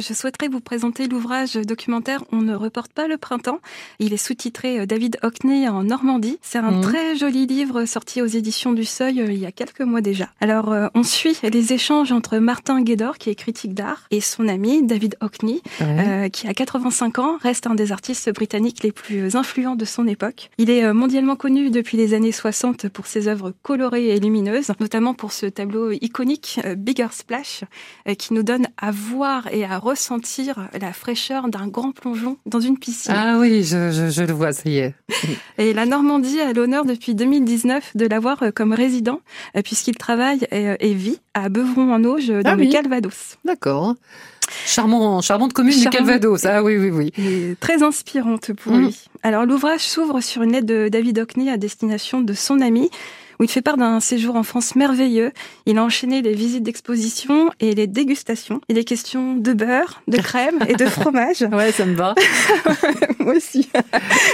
Je souhaiterais vous présenter l'ouvrage documentaire On ne reporte pas le printemps. Il est sous-titré euh, David Hockney en Normandie. C'est un mmh. très joli livre sorti aux éditions du Seuil euh, il y a quelques mois déjà. Alors, euh, on suit les échanges entre Martin Guédor, qui est critique d'art, et son ami David Hockney, qui a 85 ans, reste un des artistes britanniques les plus influents de son époque. Il est mondialement connu depuis les années 60 pour ses œuvres colorées et lumineuses, notamment pour ce tableau iconique Bigger Splash, qui nous donne à voir et à ressentir la fraîcheur d'un grand plongeon dans une piscine. Ah oui, je, le vois, ça y est. Et la Normandie a l'honneur depuis 2019 de l'avoir euh, comme résident, euh, puisqu'il travaille et, vit à Beuvron-en-Auge dans ah le Calvados. D'accord. Charmant, charmante commune du Calvados. Ah oui, oui, oui. très inspirante pour mm. lui. Alors l'ouvrage s'ouvre sur une lettre de David Hockney à destination de son ami où il fait part d'un séjour en France merveilleux. Il a enchaîné les visites d'exposition et les dégustations. Il est question de beurre, de crème et de fromage. ouais, ça me va. Moi aussi.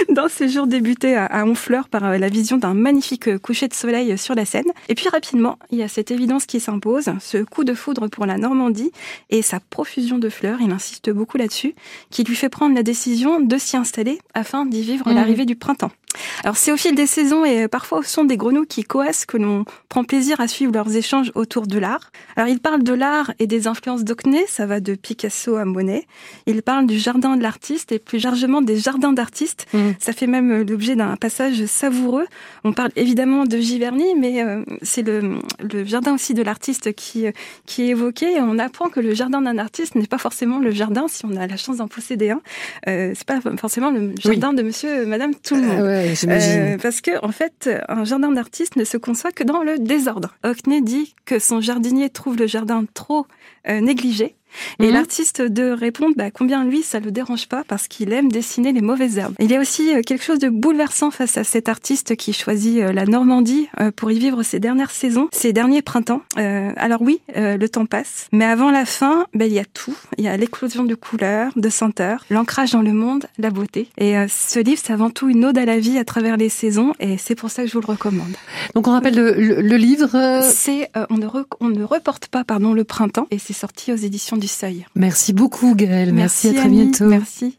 Dans ce séjour débuté à Honfleur par euh, la vision d'un magnifique coucher de soleil sur la Seine. Et puis rapidement, il y a cette évidence qui s'impose, ce coup de foudre pour la Normandie et sa profusion de fleurs, il insiste beaucoup là-dessus, qui lui fait prendre la décision de s'y installer afin d'y vivre mmh. l'arrivée du printemps. Alors c'est au fil des saisons et parfois au son des grenouilles qui coassent que l'on prend plaisir à suivre leurs échanges autour de l'art. Alors il parle de l'art et des influences d'Ocnay, ça va de Picasso à Monet. Il parle du jardin de l'artiste et plus largement des jardins d'artistes. Mmh. Ça fait même l'objet d'un passage savoureux. On parle évidemment de Giverny, mais euh, c'est le, le, jardin aussi de l'artiste qui, qui est évoqué. Et on apprend que le jardin d'un artiste n'est pas forcément le jardin, si on a la chance d'en posséder un. Euh, c'est pas forcément le jardin de monsieur, madame, tout le monde. Euh, parce que, en fait, un jardin d'artiste ne se conçoit que dans le désordre. Hockney dit que son jardinier trouve le jardin trop euh, négligé et mhm. l'artiste de répondre bah, combien lui ça le dérange pas parce qu'il aime dessiner les mauvaises herbes. Il y a aussi euh, quelque chose de bouleversant face à cet artiste qui choisit euh, la Normandie euh, pour y vivre ses dernières saisons, ses derniers printemps. alors oui, le temps passe, mais avant la fin, bah, il y a tout. Il y a l'éclosion de couleurs, de senteurs, l'ancrage dans le monde, la beauté. Et ce livre, c'est avant tout une ode à la vie à travers les saisons et c'est pour ça que je vous le recommande. Donc on rappelle le, livre C'est on, ne on ne reporte pas pardon le printemps et c'est sorti aux éditions du Merci beaucoup Gaëlle. Merci, à très bientôt. Merci.